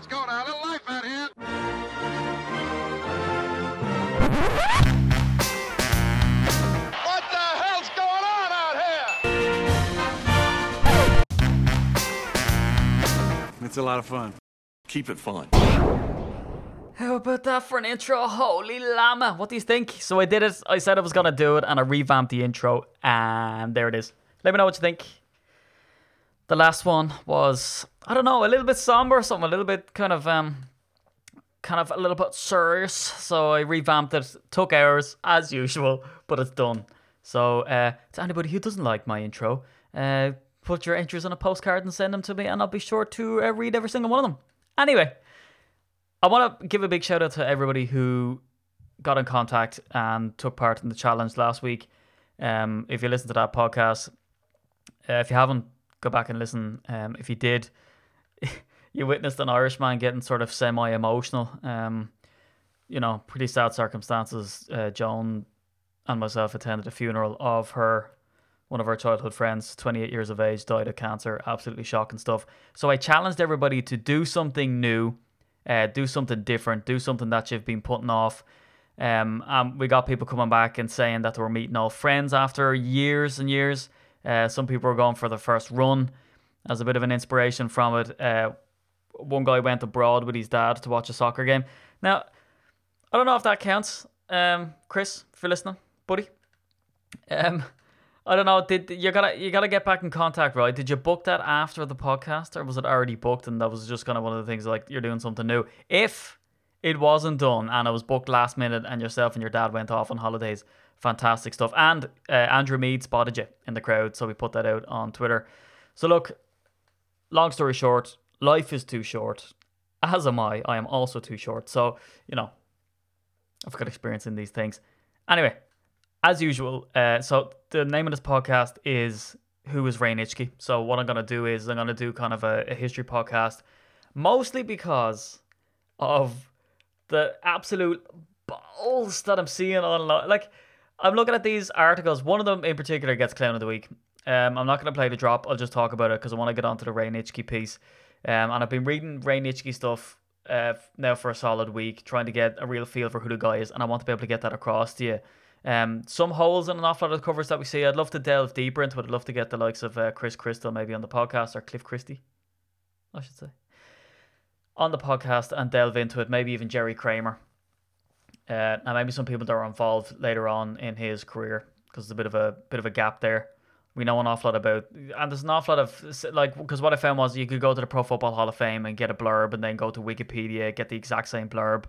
Let's go now. A little life out here. What the hell's going on out here? It's a lot of fun. Keep it fun. How about that for an intro? Holy llama. What do you think? So I did it. I said I was going to do it and I revamped the intro and there it is. Let me know what you think. The last one was, I don't know, a little bit somber, something a little bit kind of, um, kind of a little bit serious. So I revamped it. Took hours as usual, but it's done. So uh, to anybody who doesn't like my intro, uh, put your entries on a postcard and send them to me, and I'll be sure to uh, read every single one of them. Anyway, I want to give a big shout out to everybody who got in contact and took part in the challenge last week. Um, if you listen to that podcast, uh, if you haven't, go back and listen. Um, if you did, you witnessed an Irishman getting sort of semi emotional. Um, you know, pretty sad circumstances. Uh, Joan and myself attended a funeral of her, one of our childhood friends, 28 years of age, died of cancer. Absolutely shocking stuff. So I challenged everybody to do something new, uh, do something different, do something that you've been putting off. Um, and we got people coming back and saying that they were meeting old friends after years and years. Uh, some people were going for the first run as a bit of an inspiration from it. Uh, one guy went abroad with his dad to watch a soccer game. Now, I don't know if that counts. Um, Chris, if you're listening, buddy. Um, I don't know. Did you gotta you gotta get back in contact, right? Did you book that after the podcast, or was it already booked and that was just kind of one of the things like you're doing something new? If it wasn't done and it was booked last minute, and yourself and your dad went off on holidays, fantastic stuff. And uh, Andrew Mead spotted you in the crowd, so we put that out on Twitter. So look, long story short, life is too short. As am I. I am also too short. So you know, I've got experience in these things. Anyway, as usual, uh, so the name of this podcast is Who is Ray Nitschke? So what I'm gonna do is I'm gonna do kind of a, a history podcast, mostly because of the absolute balls that I'm seeing online. Like I'm looking at these articles. One of them in particular gets clown of the week. Um, I'm not gonna play the drop. I'll just talk about it because I want to get onto the Ray Nitschke piece. Um, and I've been reading Ray Nitschke stuff uh, now for a solid week, trying to get a real feel for who the guy is, and I want to be able to get that across to you. Um, some holes in an awful lot of covers that we see. I'd love to delve deeper into it. I'd love to get the likes of uh, Chris Crystal maybe on the podcast or Cliff Christl, I should say, on the podcast and delve into it. Maybe even Jerry Kramer. Uh, and maybe some people that are involved later on in his career because there's a bit of a bit of a gap there. We know an awful lot about, and there's an awful lot of like because what I found was you could go to the Pro Football Hall of Fame and get a blurb, and then go to Wikipedia get the exact same blurb,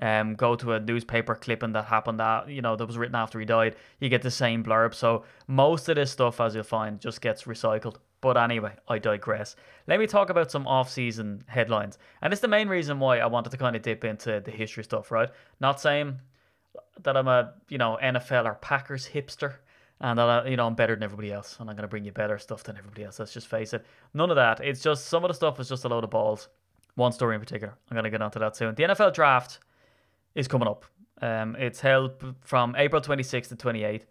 um, go to a newspaper clipping that happened that you know that was written after he died, you get the same blurb. So most of this stuff, as you'll find, just gets recycled. But anyway, I digress. Let me talk about some off-season headlines, and it's the main reason why I wanted to kind of dip into the history stuff. Right? Not saying that I'm a you know NFL or Packers hipster, and that I, you know I'm better than everybody else, and I'm gonna bring you better stuff than everybody else. Let's just face it. None of that. It's just some of the stuff is just a load of balls. One story in particular. I'm gonna get onto that soon. The NFL draft is coming up. Um, it's held from April 26th to 28th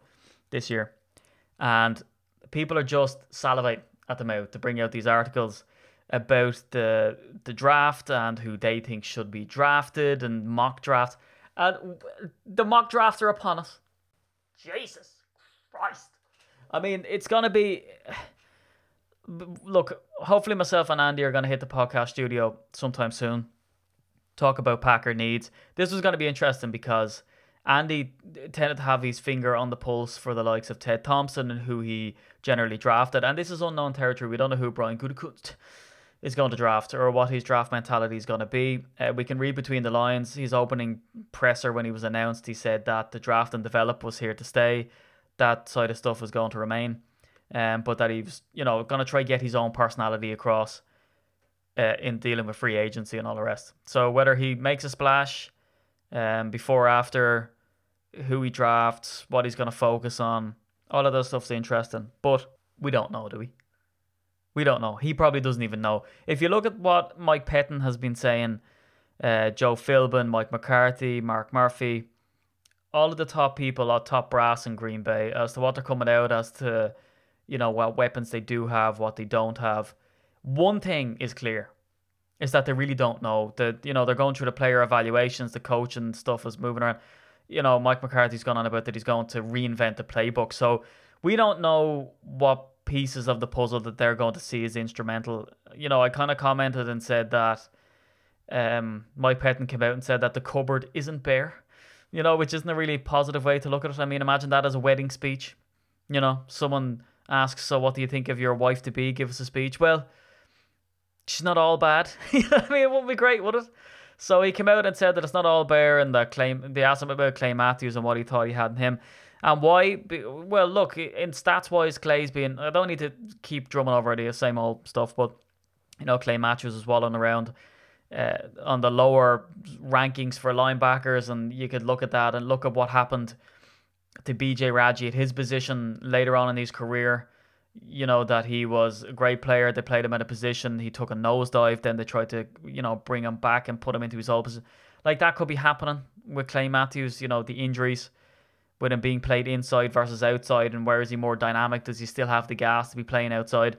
this year, and people are just salivating at the mouth to bring out these articles about the the draft and who they think should be drafted and mock draft. And the mock drafts are upon us. Jesus Christ! I mean, it's gonna be. Look, hopefully, myself and Andy are gonna hit the podcast studio sometime soon talk about Packer needs. This was going to be interesting because Andy tended to have his finger on the pulse for the likes of Ted Thompson and who he generally drafted. And this is unknown territory. We don't know who Brian Gutekunst is going to draft or what his draft mentality is going to be. Uh, we can read between the lines. His opening presser when he was announced, he said that the draft and develop was here to stay. That side of stuff was going to remain. Um, but that he was, you know, going to try get his own personality across uh, in dealing with free agency and all the rest. So whether he makes a splash um, before, after, who he drafts, what he's going to focus on, all of that stuff's interesting. But we don't know, do we? We don't know. He probably doesn't even know. If you look at what Mike Pettine has been saying, uh, Joe Philbin, Mike McCarthy, Mark Murphy, all of the top people, all top brass in Green Bay, as to what they're coming out, as to you know what weapons they do have, what they don't have. One thing is clear: is that they really don't know. That you know they're going through the player evaluations, the coach and stuff is moving around. You know, Mike McCarthy's gone on about that he's going to reinvent the playbook. So we don't know what pieces of the puzzle that they're going to see as instrumental. You know, I kind of commented and said that um, Mike Pettine came out and said that the cupboard isn't bare. You know, which isn't a really positive way to look at it. I mean, imagine that as a wedding speech. You know, someone asks, "So, what do you think of your wife to be?" Give us a speech. Well, she's not all bad. I mean, it wouldn't be great, would it? So he came out and said that it's not all bare, and that claim they asked him about Clay Matthews and what he thought he had in him, and why. Well, look, in stats wise, Clay's been. I don't need to keep drumming over the same old stuff, but you know, Clay Matthews is walling around. Uh, on the lower rankings for linebackers, and you could look at that and look at what happened to BJ Raji at his position later on in his career you know, that he was a great player. They played him at a position. He took a nosedive. Then they tried to, you know, bring him back and put him into his old position. Like that could be happening with Clay Matthews. You know, the injuries with him being played inside versus outside, and where is he more dynamic? Does he still have the gas to be playing outside?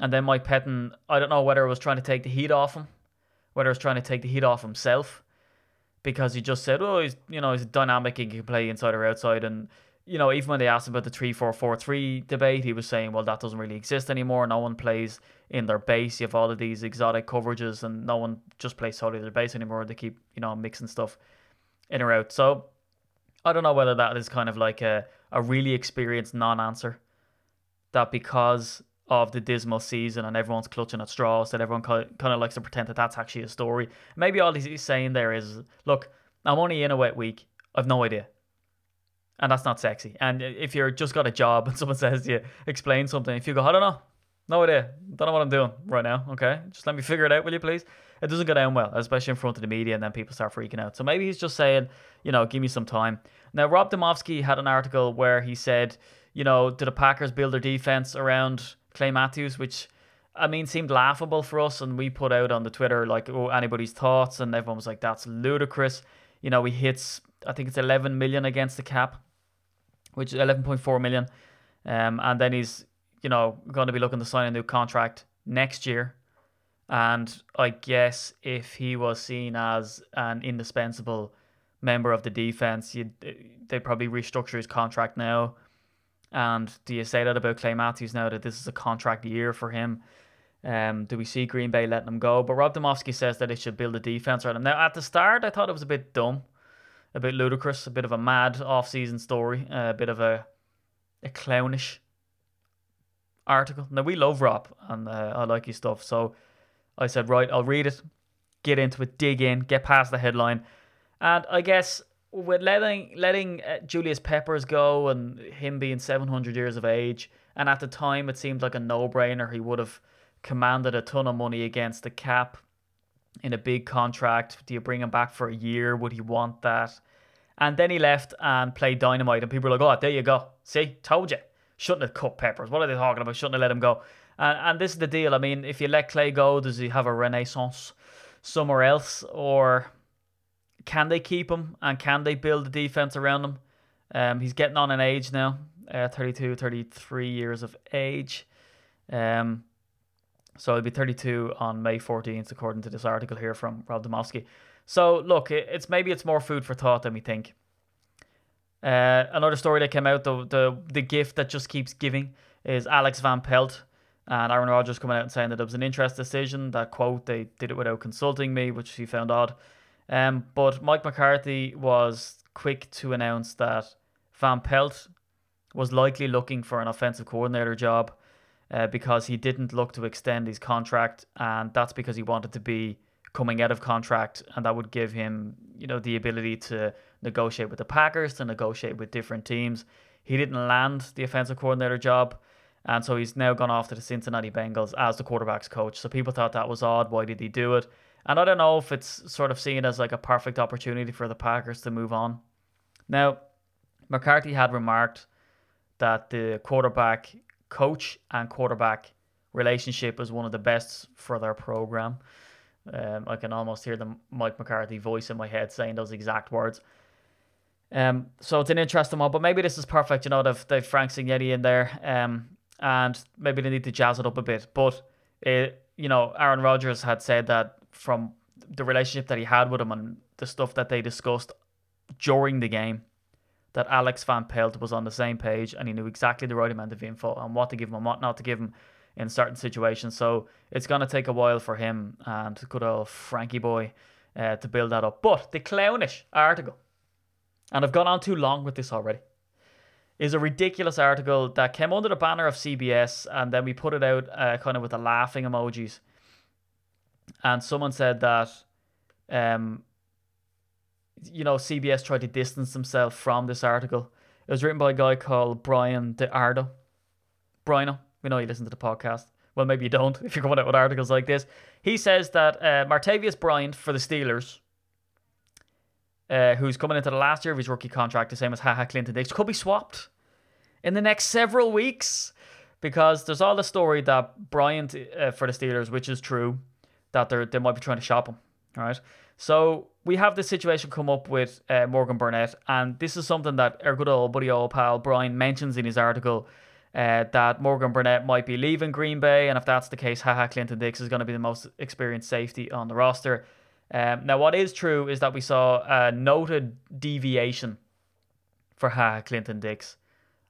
And then Mike Pettine, I don't know whether it was trying to take the heat off him, whether it was trying to take the heat off himself, because he just said, oh, he's you know he's dynamic he can play inside or outside, and you know, even when they asked about the 3 4 4 3 debate, he was saying, well, that doesn't really exist anymore. No one plays in their base. You have all of these exotic coverages, and no one just plays solely their base anymore. They keep, you know, mixing stuff in or out. So I don't know whether that is kind of like a, a really experienced non answer. That because of the dismal season and everyone's clutching at straws, that everyone kind of likes to pretend that that's actually a story. Maybe all he's saying there is, look, I'm only in a wet week. I've no idea and that's not sexy. And if you're just got a job and someone says to you, explain something, if you go, I don't know, no idea, don't know what I'm doing right now, okay, just let me figure it out, will you please? It doesn't go down well, especially in front of the media, and then people start freaking out. So maybe he's just saying, you know, give me some time. Now, Rob Demovsky had an article where he said, you know, do the Packers build their defense around Clay Matthews, which I mean, seemed laughable for us, and we put out on the Twitter like, "Oh, anybody's thoughts?" and everyone was like, "That's ludicrous." You know, he hits, I think it's 11 million against the cap which is 11.4 million. Um, and then he's, you know, going to be looking to sign a new contract next year. And I guess if he was seen as an indispensable member of the defense, you'd they probably restructure his contract now. And do you say that about Clay Matthews now that this is a contract year for him? Um, do we see Green Bay letting him go? But Rob Demovsky says that they should build a defense around him. Now, at the start, I thought it was a bit dumb a bit ludicrous, a bit of a mad off-season story, a bit of a a clownish article. Now we love Rob and uh, I like his stuff, so I said, right, I'll read it, get into it, dig in, get past the headline, and I guess with letting letting uh, Julius Peppers go and him being 700 years of age, and at the time it seemed like a no-brainer. He would have commanded a ton of money against the cap in a big contract. Do you bring him back for a year? Would he want that? And then he left and played Dynamite, and people were like, "Oh, there you go. See, told you. Shouldn't have cut Peppers. What are they talking about? Shouldn't have let him go." And, and this is the deal. I mean, if you let Clay go, does he have a renaissance somewhere else, or can they keep him and can they build a defense around him? Um, he's getting on in age now, uh, 32, 33 years of age. Um, so he'll be 32 on May 14th, according to this article here from Rob Demovsky. So look, it's maybe it's more food for thought than we think. Uh, another story that came out, the, the the gift that just keeps giving, is Alex Van Pelt and Aaron Rodgers coming out and saying that it was an interest decision. That quote, they did it without consulting me, which he found odd. Um, but Mike McCarthy was quick to announce that Van Pelt was likely looking for an offensive coordinator job uh, because he didn't look to extend his contract, and that's because he wanted to be coming out of contract, and that would give him, you know, the ability to negotiate with the Packers, to negotiate with different teams. He didn't land the offensive coordinator job, and so he's now gone off to the Cincinnati Bengals as the quarterbacks coach. So people thought that was odd. Why did he do it? And I don't know if it's sort of seen as like a perfect opportunity for the Packers to move on. Now, McCarthy had remarked that the quarterback coach and quarterback relationship is one of the best for their program. Um, I can almost hear the Mike McCarthy voice in my head saying those exact words. Um, so it's an interesting one, but maybe this is perfect. You know, they've, they've Frank Cignetti in there, um, and maybe they need to jazz it up a bit. But it, you know, Aaron Rodgers had said that from the relationship that he had with him and the stuff that they discussed during the game that Alex Van Pelt was on the same page and he knew exactly the right amount of info and what to give him and what not to give him in certain situations. So it's going to take a while for him and good old Frankie boy uh, to build that up. But the clownish article, and I've gone on too long with this already, is a ridiculous article that came under the banner of CBS and then we put it out uh, kind of with the laughing emojis. And someone said that um, you know, CBS tried to distance themselves from this article. It was written by a guy called Bryan DeArdo. Brian, we know you listen to the podcast. Well, maybe you don't if you're coming out with articles like this. He says that uh, Martavis Bryant for the Steelers, uh, who's coming into the last year of his rookie contract, the same as Ha Ha Clinton Dix, could be swapped in the next several weeks because there's all the story that Bryant uh, for the Steelers, which is true, that they they might be trying to shop him. All right. So we have this situation come up with uh, Morgan Burnett, and this is something that our good old buddy, old pal Brian mentions in his article. Uh, that Morgan Burnett might be leaving Green Bay, and if that's the case, Ha Ha, Clinton Dix is going to be the most experienced safety on the roster. Um, now, what is true is that we saw a noted deviation for Ha Ha, Clinton Dix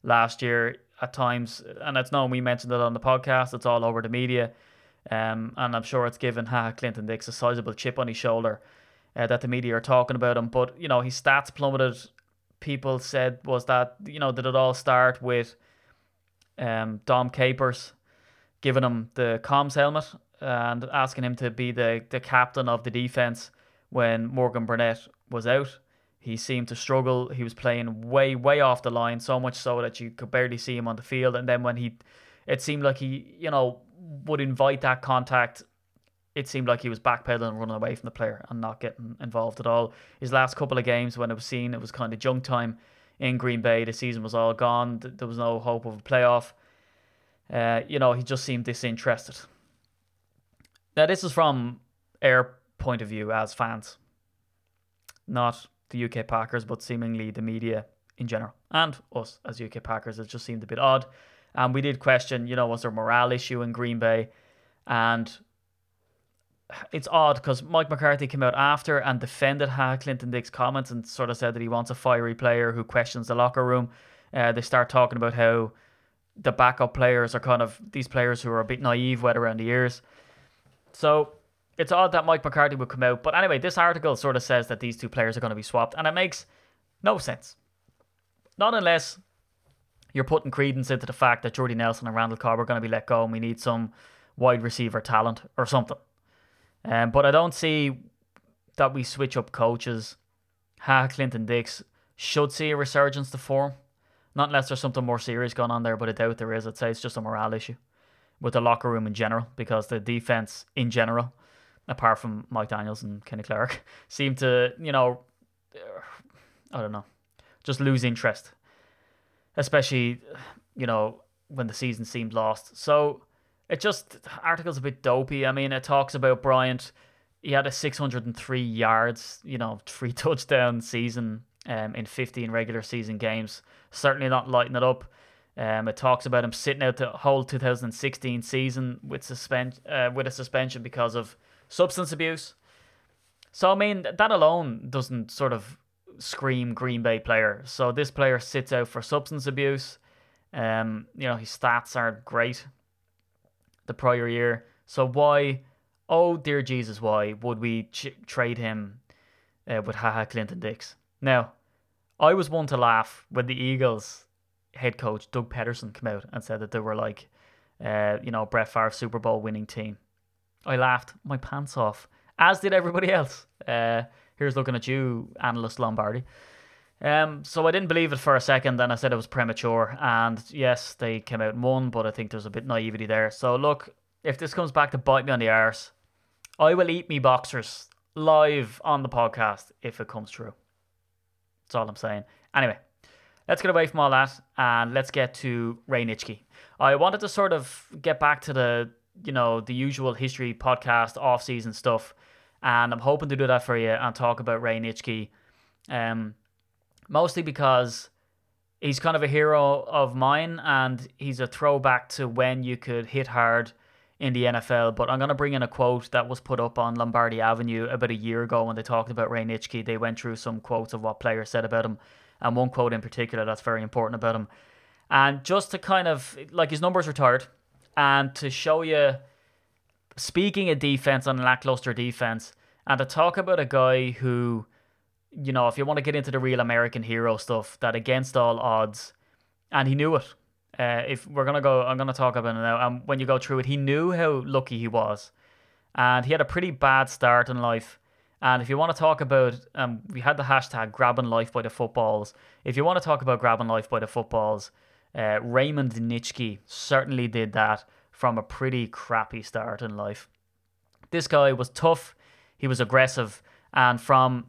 last year at times, and it's known we mentioned it on the podcast. It's all over the media, um, and I'm sure it's given Ha Ha, Clinton Dix a sizable chip on his shoulder uh, that the media are talking about him. But you know, his stats plummeted. People said was that you know did it all start with um, Dom Capers giving him the comms helmet and asking him to be the, the captain of the defense when Morgan Burnett was out. He seemed to struggle. He was playing way, way off the line, so much so that you could barely see him on the field. And then when he, it seemed like he, you know, would invite that contact it seemed like he was backpedaling running away from the player and not getting involved at all. His last couple of games, when it was seen, it was kind of junk time in Green Bay. The season was all gone. There was no hope of a playoff. Uh, you know, he just seemed disinterested. Now, this is from our point of view as fans, not the UK Packers, but seemingly the media in general and us as UK Packers. It just seemed a bit odd. And we did question, you know, was there a morale issue in Green Bay? And it's odd because Mike McCarthy came out after and defended Ha Clinton Dix comments and sort of said that he wants a fiery player who questions the locker room. Uh, they start talking about how the backup players are kind of these players who are a bit naive, wet around the ears. So it's odd that Mike McCarthy would come out. But anyway, this article sort of says that these two players are going to be swapped, and it makes no sense. Not unless you're putting credence into the fact that Jordy Nelson and Randall Cobb are going to be let go and we need some wide receiver talent or something. Um, but I don't see that we switch up coaches. Ha Clinton Dix should see a resurgence to form. Not unless there's something more serious going on there, but I doubt there is. I'd say it's just a morale issue with the locker room in general because the defense in general, apart from Mike Daniels and Kenny Clark, seem to, you know, I don't know, just lose interest. Especially, you know, when the season seemed lost. So it just article's a bit dopey. I mean, it talks about Bryant. He had a 603 yards, you know, three touchdown season um, in 15 regular season games. Certainly not lighting it up. Um, it talks about him sitting out the whole 2016 season with suspend uh, with a suspension because of substance abuse. So I mean that alone doesn't sort of scream Green Bay player. So this player sits out for substance abuse. Um, you know his stats aren't great the prior year. So why, oh dear Jesus, why would we ch- trade him uh, with Ha Ha Clinton Dix? Now, I was one to laugh when the Eagles head coach Doug Pederson came out and said that they were like, uh, you know, Brett Favre Super Bowl winning team. I laughed my pants off, as did everybody else. Uh, here's looking at you, analyst Lombardi. Um, so I didn't believe it for a second, and I said it was premature. And yes, they came out and won, but I think there's a bit of naivety there. So look, if this comes back to bite me on the arse, I will eat me boxers live on the podcast if it comes true. That's all I'm saying. Anyway, let's get away from all that and let's get to Ray Nitschke. I wanted to sort of get back to the you know the usual history podcast off season stuff, and I'm hoping to do that for you and talk about Ray Nitschke. Um, mostly because he's kind of a hero of mine and he's a throwback to when you could hit hard in the NFL. But I'm going to bring in a quote that was put up on Lombardi Avenue about a year ago when they talked about Ray Nitschke. They went through some quotes of what players said about him, and one quote in particular that's very important about him. And just to kind of like his numbers retired, and to show you, speaking of defense and lackluster defense, and to talk about a guy who, you know, if you want to get into the real American hero stuff, that against all odds, and he knew it. Uh, if we're gonna go, I'm gonna talk about it now. And when you go through it, he knew how lucky he was, and he had a pretty bad start in life. And if you want to talk about, um, we had the hashtag grabbing life by the footballs. If you want to talk about grabbing life by the footballs, uh, Raymond Nitschke certainly did that from a pretty crappy start in life. This guy was tough, he was aggressive, and from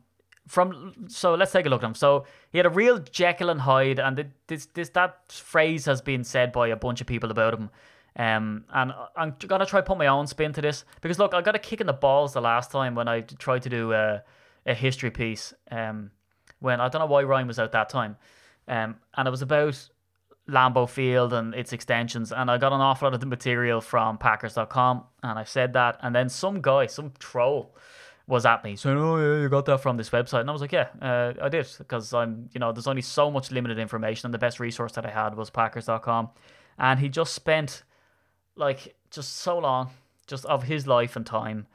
from so let's take a look at him. So he had a real Jekyll and Hyde, and this this that phrase has been said by a bunch of people about him. Um, and I'm gonna try put my own spin to this because look, I got a kick in the balls the last time when I tried to do a, a history piece. Um, when I don't know why Ryan was out that time. Um, and it was about Lambeau Field and its extensions, and I got an awful lot of the material from Packers.com, and I said that, and then some guy, some troll, was at me saying, "Oh yeah, you got that from this website," and I was like, "Yeah, uh, I did," because I'm, you know, there's only so much limited information, and the best resource that I had was Packers.com, and he just spent like just so long, just of his life and time.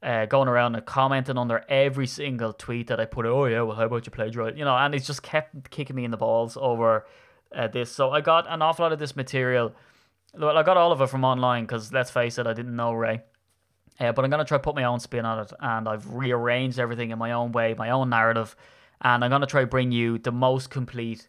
Uh, going around and commenting under every single tweet that I put. Oh yeah, well how about you plagiarize? You know, and he's just kept kicking me in the balls over uh, this. So I got an awful lot of this material. Well, I got all of it from online because let's face it, I didn't know Ray. Uh, but I'm gonna try put my own spin on it, and I've rearranged everything in my own way, my own narrative, and I'm gonna try bring you the most complete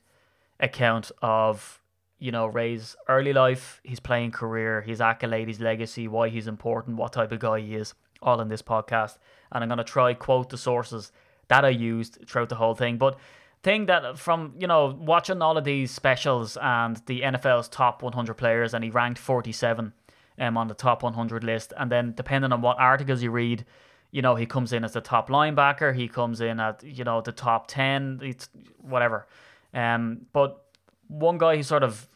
account of you know Ray's early life, his playing career, his accolade, his legacy, why he's important, what type of guy he is, all in this podcast. And I'm gonna try quote the sources that I used throughout the whole thing. But thing that from you know watching all of these specials and the NFL's top 100 players, and he ranked 47 um, on the top 100 list. And then depending on what articles you read, you know, he comes in as the top linebacker, he comes in at, you know, the top 10, it's whatever. Um, but one guy who sort of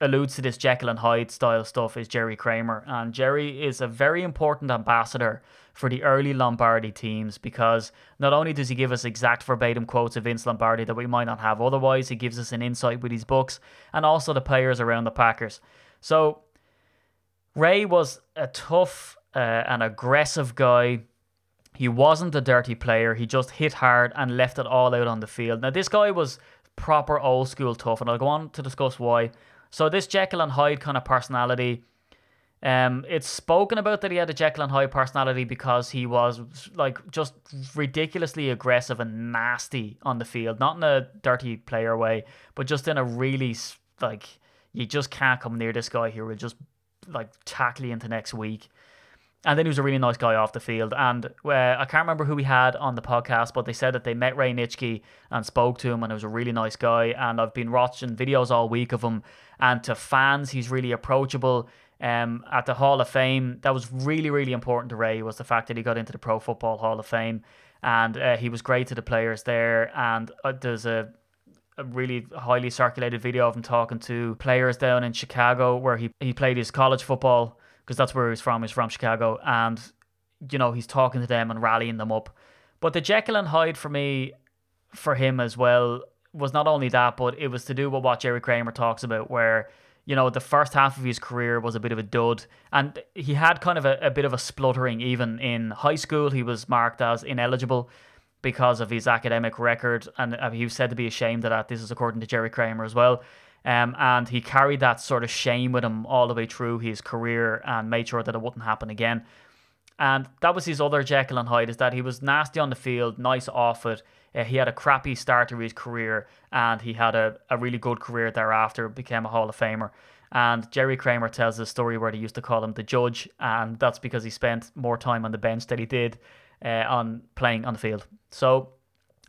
alludes to this Jekyll and Hyde style stuff is Jerry Kramer. And Jerry is a very important ambassador for the early Lombardi teams because not only does he give us exact verbatim quotes of Vince Lombardi that we might not have otherwise, he gives us an insight with his books and also the players around the Packers. So Ray was a tough uh, and aggressive guy. He wasn't a dirty player. He just hit hard and left it all out on the field. Now, this guy was proper old school tough, and I'll go on to discuss why. So, this Jekyll and Hyde kind of personality, um, it's spoken about that he had a Jekyll and Hyde personality because he was like just ridiculously aggressive and nasty on the field, not in a dirty player way, but just in a really like you just can't come near this guy. He will just like tackly into next week. And then he was a really nice guy off the field. And uh, I can't remember who we had on the podcast, but they said that they met Ray Nitschke and spoke to him, and it was a really nice guy. And I've been watching videos all week of him. And to fans, he's really approachable. Um, at the Hall of Fame, that was really, really important to Ray was the fact that he got into the Pro Football Hall of Fame, and uh, he was great to the players there. And uh, there's a a really highly circulated video of him talking to players down in Chicago where he, he played his college football because that's where he's from. He's from Chicago. And, you know, he's talking to them and rallying them up. But the Jekyll and Hyde for me, for him as well, was not only that, but it was to do with what Jerry Kramer talks about, where, you know, the first half of his career was a bit of a dud. And he had kind of a, a bit of a spluttering even in high school. He was marked as ineligible because of his academic record, and uh, he was said to be ashamed of that. This is according to Jerry Kramer as well. Um, and he carried that sort of shame with him all the way through his career and made sure that it wouldn't happen again. And that was his other Jekyll and Hyde, is that he was nasty on the field, nice off it. Uh, he had a crappy start to his career, and he had a, a really good career thereafter, became a Hall of Famer. And Jerry Kramer tells a story where they used to call him the judge, and that's because he spent more time on the bench than he did uh, on playing on the field. So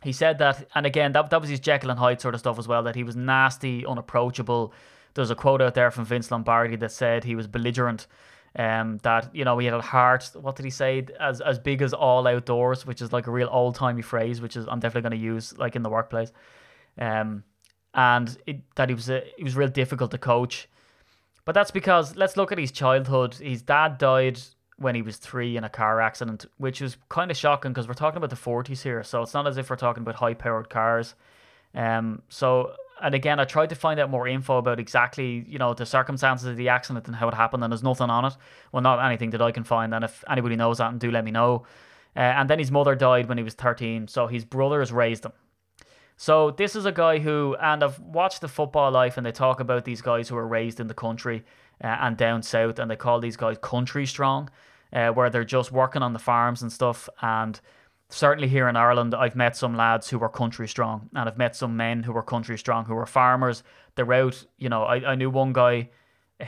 he said that, and again, that, that was his Jekyll and Hyde sort of stuff as well, that he was nasty, unapproachable. There's a quote out there from Vince Lombardi that said he was belligerent. Um, that you know he had a heart. What did he say? As as big as all outdoors, which is like a real old timey phrase, which is I'm definitely going to use like in the workplace. Um, and it, that he was a, he was real difficult to coach. But that's because let's look at his childhood. His dad died when he was three in a car accident, which was kind of shocking because we're talking about the 40s here. So it's not as if we're talking about high powered cars. Um, so, and again, I tried to find out more info about exactly, you know, the circumstances of the accident and how it happened, and there's nothing on it. Well, not anything that I can find. And if anybody knows that, and do let me know. Uh, and then his mother died when he was 13, so his brothers raised him. So this is a guy who, and I've watched the football life, and they talk about these guys who are raised in the country uh, and down south, and they call these guys country strong, uh, where they're just working on the farms and stuff. And certainly here in Ireland, I've met some lads who were country strong, and I've met some men who were country strong, who were farmers. They're out, you know. I, I knew one guy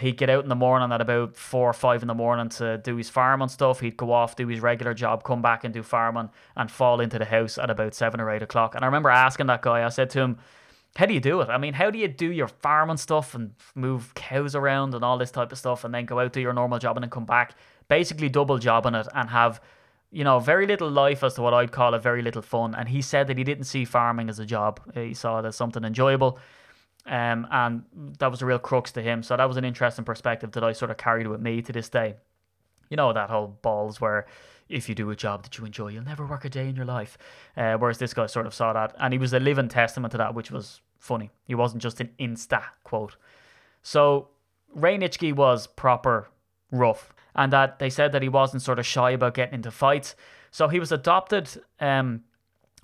he'd get out in the morning at about four or five in the morning to do his farm and stuff. He'd go off, do his regular job, come back and do farming, and fall into the house at about seven or eight o'clock. And I remember asking that guy, I said to him, How do you do it? I mean, how do you do your farming stuff and move cows around and all this type of stuff and then go out do your normal job and then come back, basically double jobbing it and have you know, very little life as to what I'd call a very little fun. And he said that he didn't see farming as a job. He saw it as something enjoyable. Um, and that was a real crux to him. So that was an interesting perspective that I sort of carried with me to this day. You know, that whole balls where if you do a job that you enjoy, you'll never work a day in your life. Uh, whereas this guy sort of saw that. And he was a living testament to that, which was funny. He wasn't just an Insta quote. So Ray Nitschke was proper rough. And that they said that he wasn't sort of shy about getting into fights. So he was adopted um,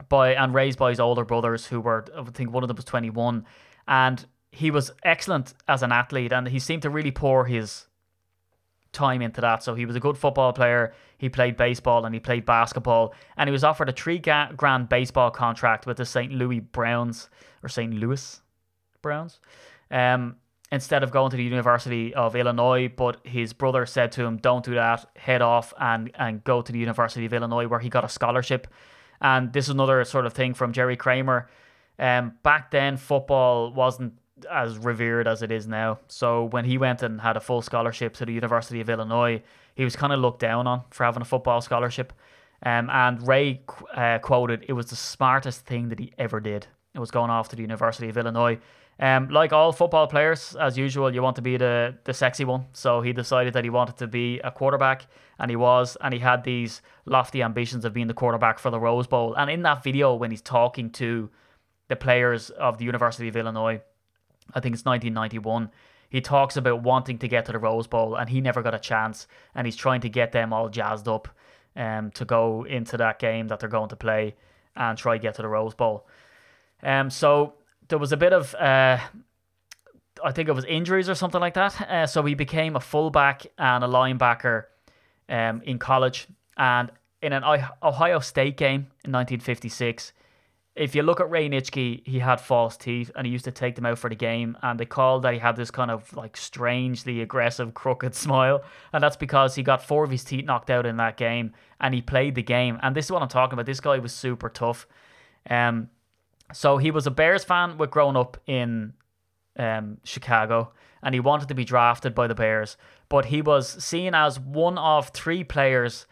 by and raised by his older brothers, who were, I think one of them was 21 and he was excellent as an athlete and he seemed to really pour his time into that. So he was a good football player he played baseball and he played basketball. And he was offered a three grand baseball contract with the st louis browns or st louis browns? Um, instead of going to the university of illinois but his brother said to him don't do that head off and, and go to the university of illinois where he got a scholarship and this is another sort of thing from jerry kramer um, back then, football wasn't as revered as it is now. So when he went and had a full scholarship to the University of Illinois, he was kind of looked down on for having a football scholarship. Um, and Ray uh, quoted, "It was the smartest thing that he ever did. It was going off to the University of Illinois." Um, like all football players, as usual, you want to be the the sexy one. So he decided that he wanted to be a quarterback, and he was, and he had these lofty ambitions of being the quarterback for the Rose Bowl. And in that video, when he's talking to the players of the University of Illinois. I think it's 1991. He talks about wanting to get to the Rose Bowl and he never got a chance, and he's trying to get them all jazzed up um, to go into that game that they're going to play and try to get to the Rose Bowl. Um, so there was a bit of, uh, I think it was injuries or something like that. Uh, so he became a fullback and a linebacker um, in college, and in an Ohio State game in 1956 if you look at Ray Nitschke, he had false teeth and he used to take them out for the game. And they called that he had this kind of like strangely aggressive, crooked smile. And that's because he got four of his teeth knocked out in that game and he played the game. And this is what I'm talking about. This guy was super tough. Um, so he was a Bears fan with growing up in um, Chicago and he wanted to be drafted by the Bears. But he was seen as one of three players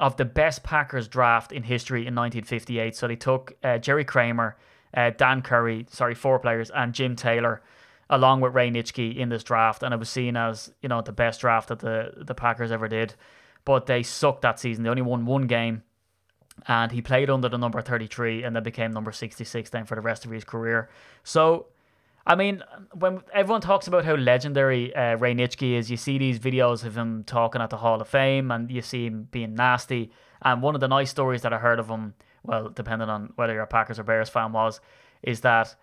of the best Packers draft in history in 1958. So they took uh, Jerry Kramer, uh, Dan Currie, sorry, four players, and Jim Taylor, along with Ray Nitschke in this draft, and it was seen as you know the best draft that the the Packers ever did. But they sucked that season. They only won one game, and he played under the number 33, and then became number 66 then for the rest of his career. So I mean, when everyone talks about how legendary uh, Ray Nitschke is, you see these videos of him talking at the Hall of Fame, and you see him being nasty. And one of the nice stories that I heard of him, well, depending on whether you're a Packers or Bears fan, was is that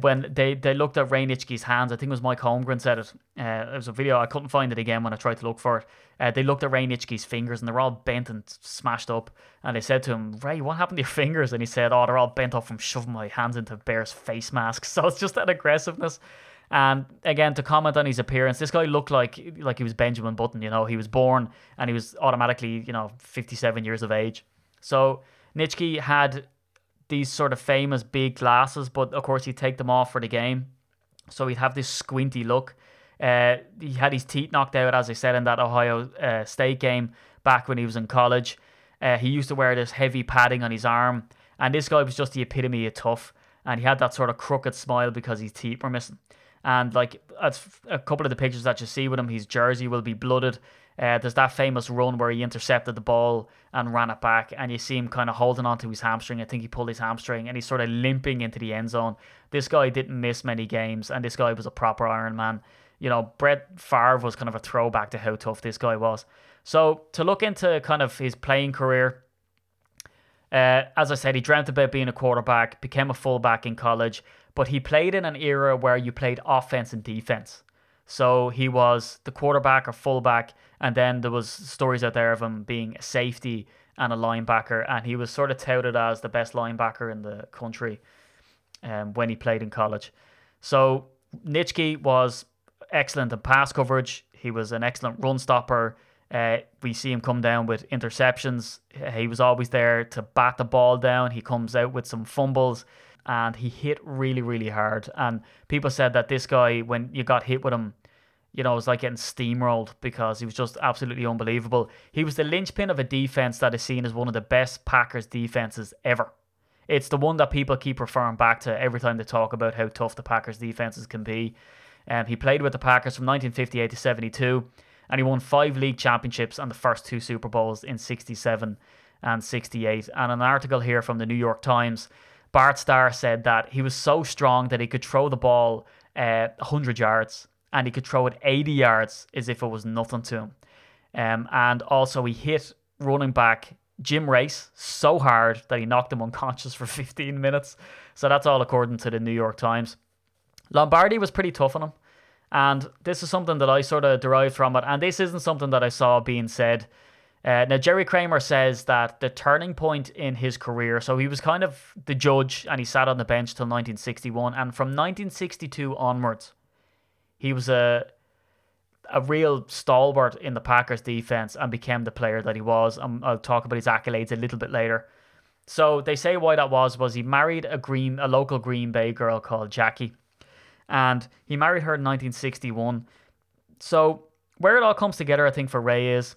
when they, they looked at Ray Nitschke's hands, I think it was Mike Holmgren said it. Uh, it was a video I couldn't find it again when I tried to look for it. Uh, they looked at Ray Nitschke's fingers and they're all bent and smashed up. And they said to him, Ray, what happened to your fingers? And he said, Oh, they're all bent up from shoving my hands into Bear's face masks. So it's just that aggressiveness. And again, to comment on his appearance, this guy looked like like he was Benjamin Button. You know, he was born and he was automatically, you know, 57 years of age. So Nitschke had these sort of famous big glasses, but of course he'd take them off for the game. So he'd have this squinty look. Uh, he had his teeth knocked out, as I said, in that Ohio uh, State game back when he was in college. Uh, he used to wear this heavy padding on his arm, and this guy was just the epitome of tough. And he had that sort of crooked smile because his teeth were missing. And like a couple of the pictures that you see with him, his jersey will be blooded. Uh, there's that famous run where he intercepted the ball and ran it back, and you see him kind of holding onto his hamstring. I think he pulled his hamstring, and he's sort of limping into the end zone. This guy didn't miss many games, and this guy was a proper Iron Man. You know, Brett Favre was kind of a throwback to how tough this guy was. So to look into kind of his playing career, uh, as I said, he dreamt about being a quarterback, became a fullback in college, but he played in an era where you played offense and defense. So he was the quarterback or fullback, and then there was stories out there of him being a safety and a linebacker, and he was sort of touted as the best linebacker in the country um, when he played in college. So Nitschke was excellent in pass coverage. He was an excellent run stopper. Uh, we see him come down with interceptions. He was always there to bat the ball down. He comes out with some fumbles and he hit really, really hard. And people said that this guy, when you got hit with him, you know, it was like getting steamrolled because he was just absolutely unbelievable. He was the linchpin of a defense that is seen as one of the best Packers defenses ever. It's the one that people keep referring back to every time they talk about how tough the Packers defenses can be. Um, he played with the Packers from 1958 to 72 and he won five league championships and the first two Super Bowls in 67 and 68. And an article here from the New York Times, Bart Starr said that he was so strong that he could throw the ball uh, 100 yards and he could throw it 80 yards as if it was nothing to him. Um, and also, he hit running back Jim Race so hard that he knocked him unconscious for 15 minutes. So that's all according to the New York Times. Lombardi was pretty tough on him. And this is something that I sort of derived from it. And this isn't something that I saw being said. Uh, now, Jerry Kramer says that the turning point in his career, so he was kind of the judge and he sat on the bench till 1961. And from 1962 onwards, he was a a real stalwart in the Packers defense and became the player that he was. Um, I'll talk about his accolades a little bit later. So they say why that was was he married a green a local Green Bay girl called Jackie and he married her in 1961. So where it all comes together, I think, for Ray is,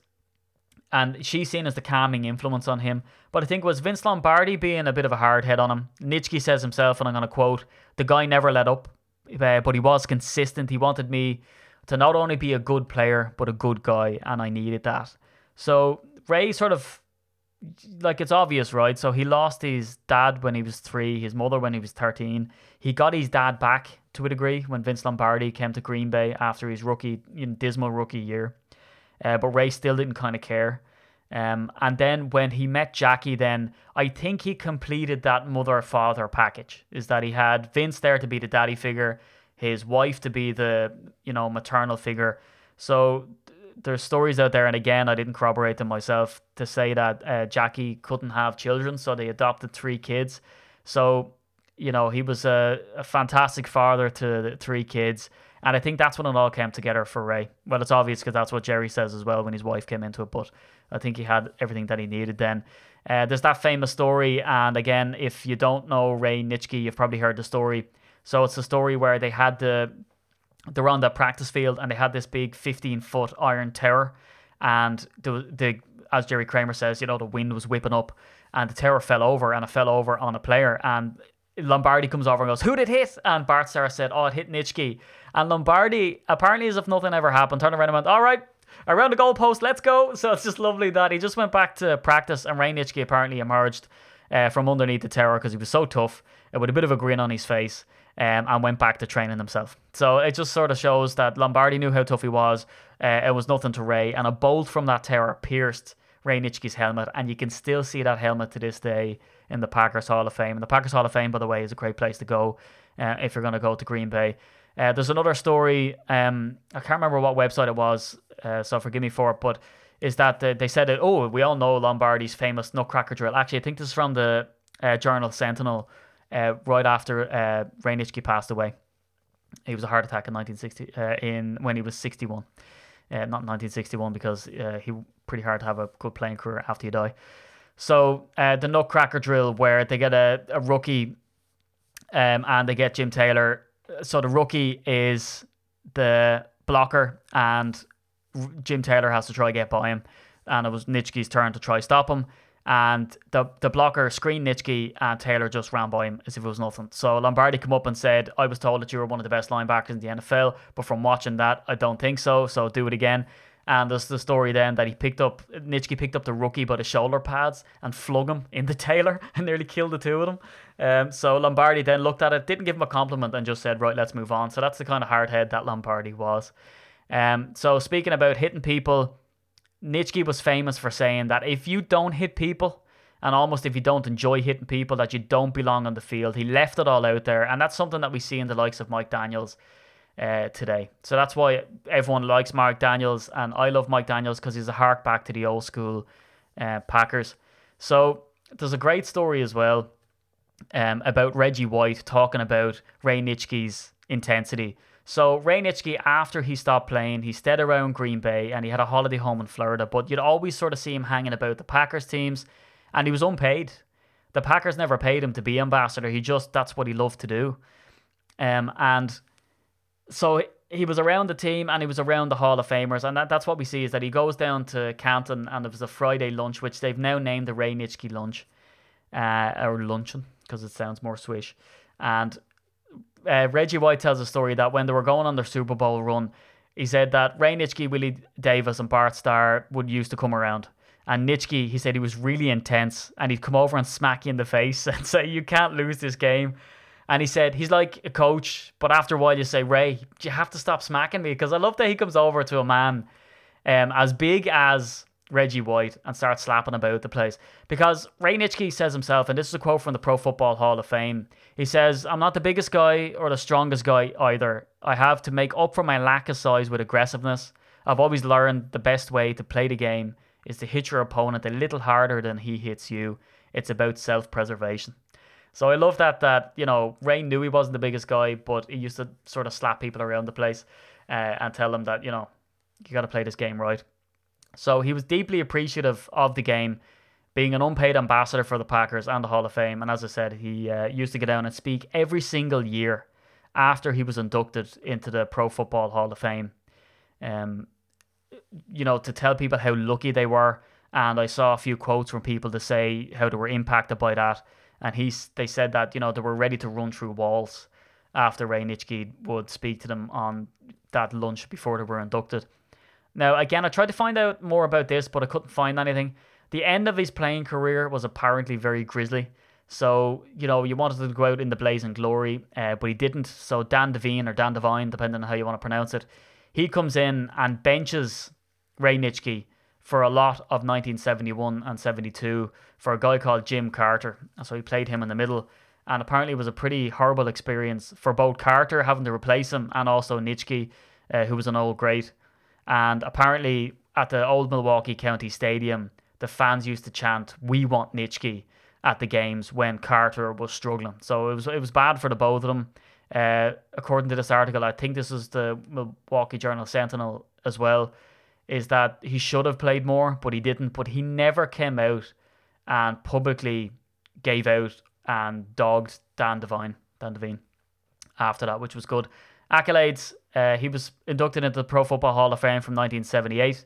and she's seen as the calming influence on him. But I think it was Vince Lombardi being a bit of a hard head on him. Nitschke says himself, and I'm going to quote, the guy never let up, uh, but he was consistent. He wanted me to not only be a good player, but a good guy, and I needed that. So Ray sort of like it's obvious, right? So he lost his dad when he was three, his mother when he was 13. He got his dad back to a degree when Vince Lombardi came to Green Bay after his rookie, you know, dismal rookie year. Uh, but Ray still didn't kind of care. Um, and then when he met Jackie, then I think he completed that mother father package. Is that he had Vince there to be the daddy figure, his wife to be the you know maternal figure. So there's stories out there, and again, I didn't corroborate them myself to say that uh, Jackie couldn't have children, so they adopted three kids. So you know, he was a, a fantastic father to the three kids. And I think that's when it all came together for Ray. Well, it's obvious because that's what Jerry says as well when his wife came into it. But I think he had everything that he needed then. Uh, there's that famous story. And again, if you don't know Ray Nitschke, you've probably heard the story. So it's a story where they had the, they're on the practice field and they had this big 15 foot iron tower. And the, the, as Jerry Kramer says, you know, the wind was whipping up and the tower fell over and it fell over on a player. And Lombardi comes over and goes, Who did hit? And Bart Starr said, Oh, it hit Nitschke. And Lombardi, apparently, as if nothing ever happened, turned around and went, All right, around the goalpost, let's go. So it's just lovely that he just went back to practice, and Ray Nitschke apparently emerged uh, from underneath the tower because he was so tough uh, with a bit of a grin on his face. Um, and went back to training himself. So it just sort of shows that Lombardi knew how tough he was. Uh, it was nothing to Ray, and a bolt from that tower pierced Ray Nitschke's helmet, and you can still see that helmet to this day in the Packers Hall of Fame. And the Packers Hall of Fame, by the way, is a great place to go uh, if you're going to go to Green Bay. Uh, there's another story. Um, I can't remember what website it was, uh, so forgive me for it. But is that the, they said that? Oh, we all know Lombardi's famous Nutcracker drill. Actually, I think this is from the uh, Journal Sentinel, uh, right after uh, Ray passed away. He was a heart attack in 1960 uh, in when he was 61. Uh, not 1961 because he pretty hard to have a good playing career after you die. So uh, the Nutcracker drill, where they get a, a rookie um, and they get Jim Taylor. So the rookie is the blocker, and Jim Taylor has to try get by him. And it was Nitschke's turn to try stop him. and the the blocker screened Nitschke and Taylor just ran by him as if it was nothing. So Lombardi come up and said, "I was told that you were one of the best linebackers in the NFL, but from watching that, I don't think so. So do it again." And there's the story then that he picked up Nitschke picked up the rookie by the shoulder pads and flung him into Taylor and nearly killed the two of them. Um, so Lombardi then looked at it, didn't give him a compliment, and just said, "Right, let's move on." So that's the kind of hard head that Lombardi was. Um, so speaking about hitting people, Nitschke was famous for saying that if you don't hit people, and almost if you don't enjoy hitting people, that you don't belong on the field. He left it all out there, and that's something that we see in the likes of Mike Daniels uh, today. So that's why everyone likes Mark Daniels, and I love Mike Daniels because he's a hark back to the old school uh, Packers. So there's a great story as well um, about Reggie White talking about Ray Nitschke's intensity. So Ray Nitschke, after he stopped playing, he stayed around Green Bay and he had a holiday home in Florida. But you'd always sort of see him hanging about the Packers teams, and he was unpaid. The Packers never paid him to be ambassador. He just that's what he loved to do. Um, and so he was around the team and he was around the Hall of Famers, and that, that's what we see is that he goes down to Canton and there was a Friday lunch, which they've now named the Ray Nitschke lunch, uh, or luncheon because it sounds more swish. And uh, Reggie White tells a story that when they were going on their Super Bowl run, he said that Ray Nitschke, Willie Davis, and Bart Starr would used to come around. And Nitschke, he said he was really intense and he'd come over and smack you in the face and say, You can't lose this game. And he said he's like a coach, but after a while you say, Ray, you have to stop smacking me because I love that he comes over to a man um, as big as Reggie White and starts slapping about the place. Because Ray Nitschke says himself, and this is a quote from the Pro Football Hall of Fame. He says, "I'm not the biggest guy or the strongest guy either. I have to make up for my lack of size with aggressiveness. I've always learned the best way to play the game is to hit your opponent a little harder than he hits you. It's about self-preservation." So I love that that you know Ray knew he wasn't the biggest guy, but he used to sort of slap people around the place uh, and tell them that you know you got to play this game right. So he was deeply appreciative of the game, being an unpaid ambassador for the Packers and the Hall of Fame. And as I said, he uh, used to go down and speak every single year after he was inducted into the Pro Football Hall of Fame. Um, you know, to tell people how lucky they were. And I saw a few quotes from people to say how they were impacted by that and he's they said that you know they were ready to run through walls after Ray Nitschke would speak to them on that lunch before they were inducted. Now, again, I tried to find out more about this, but I couldn't find anything. The end of his playing career was apparently very grisly. So, you know, you wanted to go out in the blazing glory, uh, but he didn't. So, Dan Devine or Dan Devine, depending on how you want to pronounce it, he comes in and benches Ray Nitschke for a lot of 1971 and 72 for a guy called Jim Carter. So he played him in the middle. And apparently it was a pretty horrible experience for both Carter having to replace him and also Nitschke, uh, who was an old great. And apparently at the old Milwaukee County Stadium, the fans used to chant, "We want Nitschke" at the games when Carter was struggling. So it was it was bad for the both of them. Uh, according to this article, I think this is the Milwaukee Journal Sentinel as well is that he should have played more, but he didn't. But he never came out and publicly gave out and dogged Dan Devine, Dan Devine after that, which was good. Accolades, uh, he was inducted into the Pro Football Hall of Fame from 1978,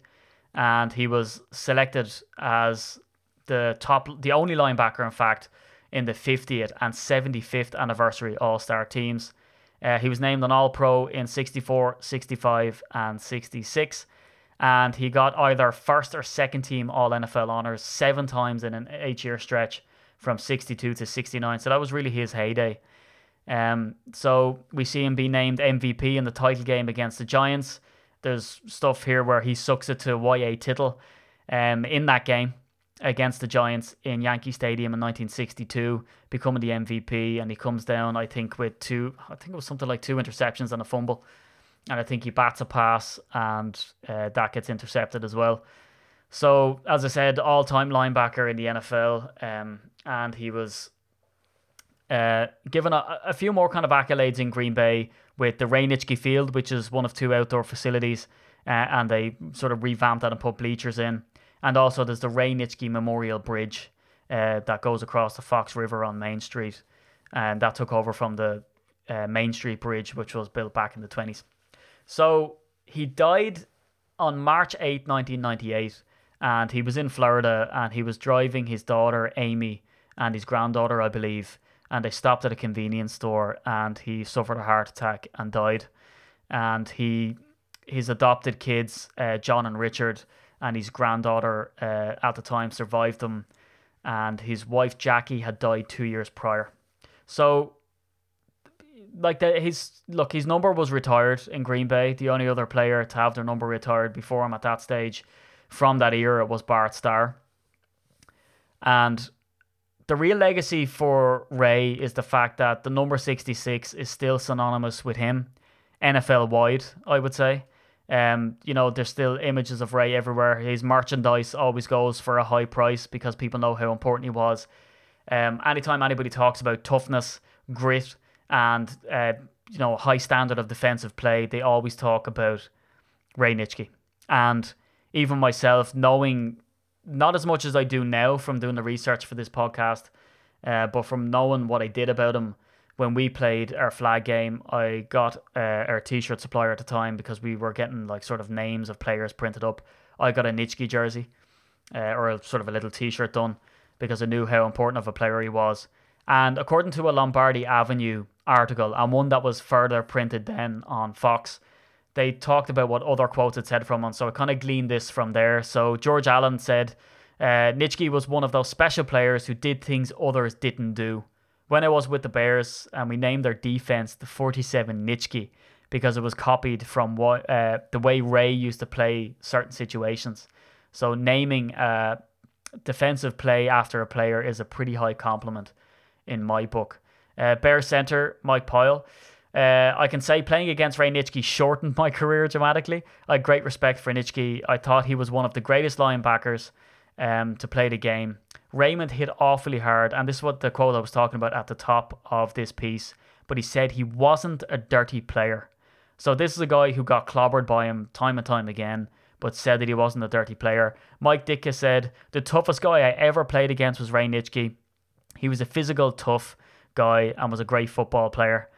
and he was selected as the top, the only linebacker, in fact, in the 50th and 75th anniversary All Star teams. Uh, he was named an All Pro in 64, 65, and 66 and he got either first or second team All NFL honors seven times in an eight year stretch from 62 to 69. So that was really his heyday. Um, so we see him be named MVP in the title game against the Giants. There's stuff here where he sucks it to Y.A. Tittle um, in that game against the Giants in Yankee Stadium in 1962, becoming the MVP. And he comes down, I think, with two, I think it was something like two interceptions and a fumble and I think he bats a pass and uh, that gets intercepted as well. So, as I said, all time linebacker in the NFL, um, and he was uh, given a, a, few more kind of accolades in Green Bay with the Ray Nitschke Field, which is one of two outdoor facilities, uh, and they sort of revamped that and put bleachers in. And also, there's the Ray Nitschke Memorial Bridge uh, that goes across the Fox River on Main Street, and that took over from the uh, Main Street Bridge, which was built back in the 20s. So he died on March 8, 1998, and he was in Florida and he was driving his daughter Amy and his granddaughter, I believe, and they stopped at a convenience store and he suffered a heart attack and died. And he his adopted kids, uh, John and Richard, and his granddaughter uh, at the time survived him, and his wife Jackie had died two years prior. So, like the, his look, his number was retired in Green Bay. The only other player to have their number retired before him at that stage, from that era, was Bart Starr. And the real legacy for Ray is the fact that the number 66 is still synonymous with him, NFL wide, I would say. Um, you know, there's still images of Ray everywhere. His merchandise always goes for a high price because people know how important he was. Um, anytime anybody talks about toughness, grit, and uh, you know high standard of defensive play, they always talk about Ray Nitschke. And even myself, knowing not as much as I do now from doing the research for this podcast, uh, but from knowing what I did about him when we played our flag game, I got uh, our t-shirt supplier at the time because we were getting like sort of names of players printed up. I got a Nitschke jersey, uh, or a, sort of a little t-shirt done because I knew how important of a player he was. And according to a Lombardi Avenue article, and one that was further printed then on Fox, they talked about what other quotes had said from him. So I kind of gleaned this from there. So George Allen said, uh, Nitschke was one of those special players who did things others didn't do when I was with the Bears and we named their defense the 47 Nitschke because it was copied from what uh, the way Ray used to play certain situations. So naming a defensive play after a player is a pretty high compliment in my book. Uh, Bears center Mike Pyle. Uh, I can say playing against Ray Nitschke shortened my career dramatically. I had great respect for Nitschke. I thought he was one of the greatest linebackers um, to play the game. Raymond hit awfully hard, and this is what the quote I was talking about at the top of this piece. But he said he wasn't a dirty player. So this is a guy who got clobbered by him time and time again, but said that he wasn't a dirty player. Mike Ditka said the toughest guy I ever played against was Ray Nitschke. He was a physical, tough guy and was a great football player.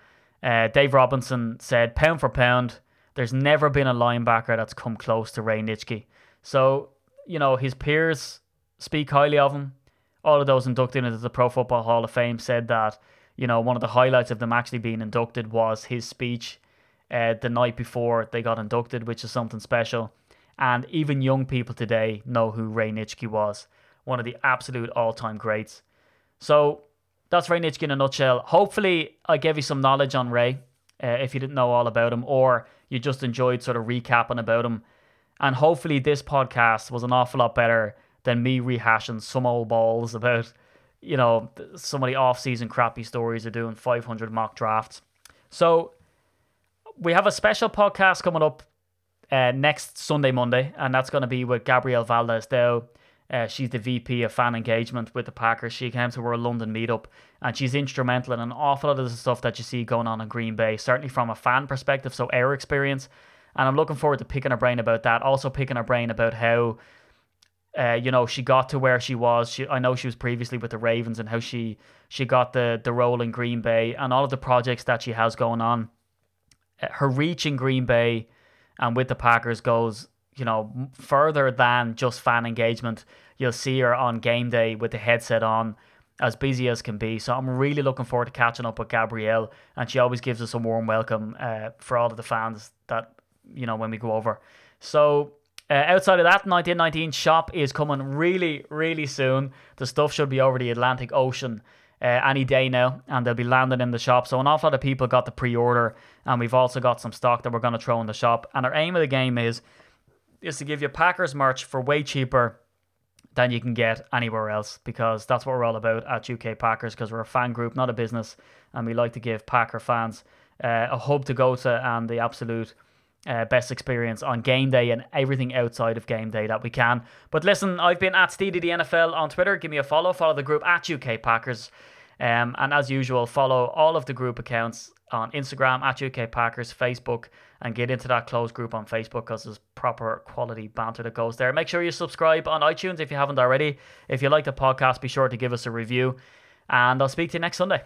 Uh, Dave Robinson said, pound for pound, there's never been a linebacker that's come close to Ray Nitschke. So, you know, his peers speak highly of him all of those inducted into the Pro Football Hall of Fame said that you know one of the highlights of them actually being inducted was his speech uh, the night before they got inducted, which is something special. And even young people today know who Ray Nitschke was, one of the absolute all-time greats. So that's Ray Nitschke in a nutshell. Hopefully, I gave you some knowledge on Ray uh, if you didn't know all about him, or you just enjoyed sort of recapping about him. And hopefully, this podcast was an awful lot better than me rehashing some old balls about, you know, some of the off-season crappy stories of doing 500 mock drafts. So we have a special podcast coming up uh, next Sunday, Monday, and that's going to be with Gabrielle Valdez Dow. Uh, she's the VP of fan engagement with the Packers. She came to our London meetup and she's instrumental in an awful lot of the stuff that you see going on in Green Bay, certainly from a fan perspective, so our experience. And I'm looking forward to picking her brain about that. Also, picking her brain about how uh, you know, she got to where she was. She, I know she was previously with the Ravens and how she she got the the role in Green Bay and all of the projects that she has going on. Uh, her reach in Green Bay and with the Packers goes, you know, further than just fan engagement. You'll see her on game day with the headset on, as busy as can be. So I'm really looking forward to catching up with Gabrielle, and she always gives us a warm welcome uh, for all of the fans that you know when we go over. So uh, outside of that, 1919 shop is coming really, really soon. The stuff should be over the Atlantic Ocean uh, any day now, and they'll be landing in the shop. So an awful lot of people got the pre-order, and we've also got some stock that we're going to throw in the shop. And our aim of the game is is to give you Packers merch for way cheaper than you can get anywhere else, because that's what we're all about at UK Packers. Because we're a fan group, not a business, and we like to give Packer fans uh, a hub to go to and the absolute uh, best experience on game day and everything outside of game day that we can. But listen, I've been at Steedy the NFL on Twitter. Give me a follow. Follow the group at UK Packers. Um, and as usual, follow all of the group accounts on Instagram at UK Packers, Facebook, and get into that closed group on Facebook because there's proper quality banter that goes there. Make sure you subscribe on iTunes if you haven't already. If you like the podcast, be sure to give us a review. And I'll speak to you next Sunday.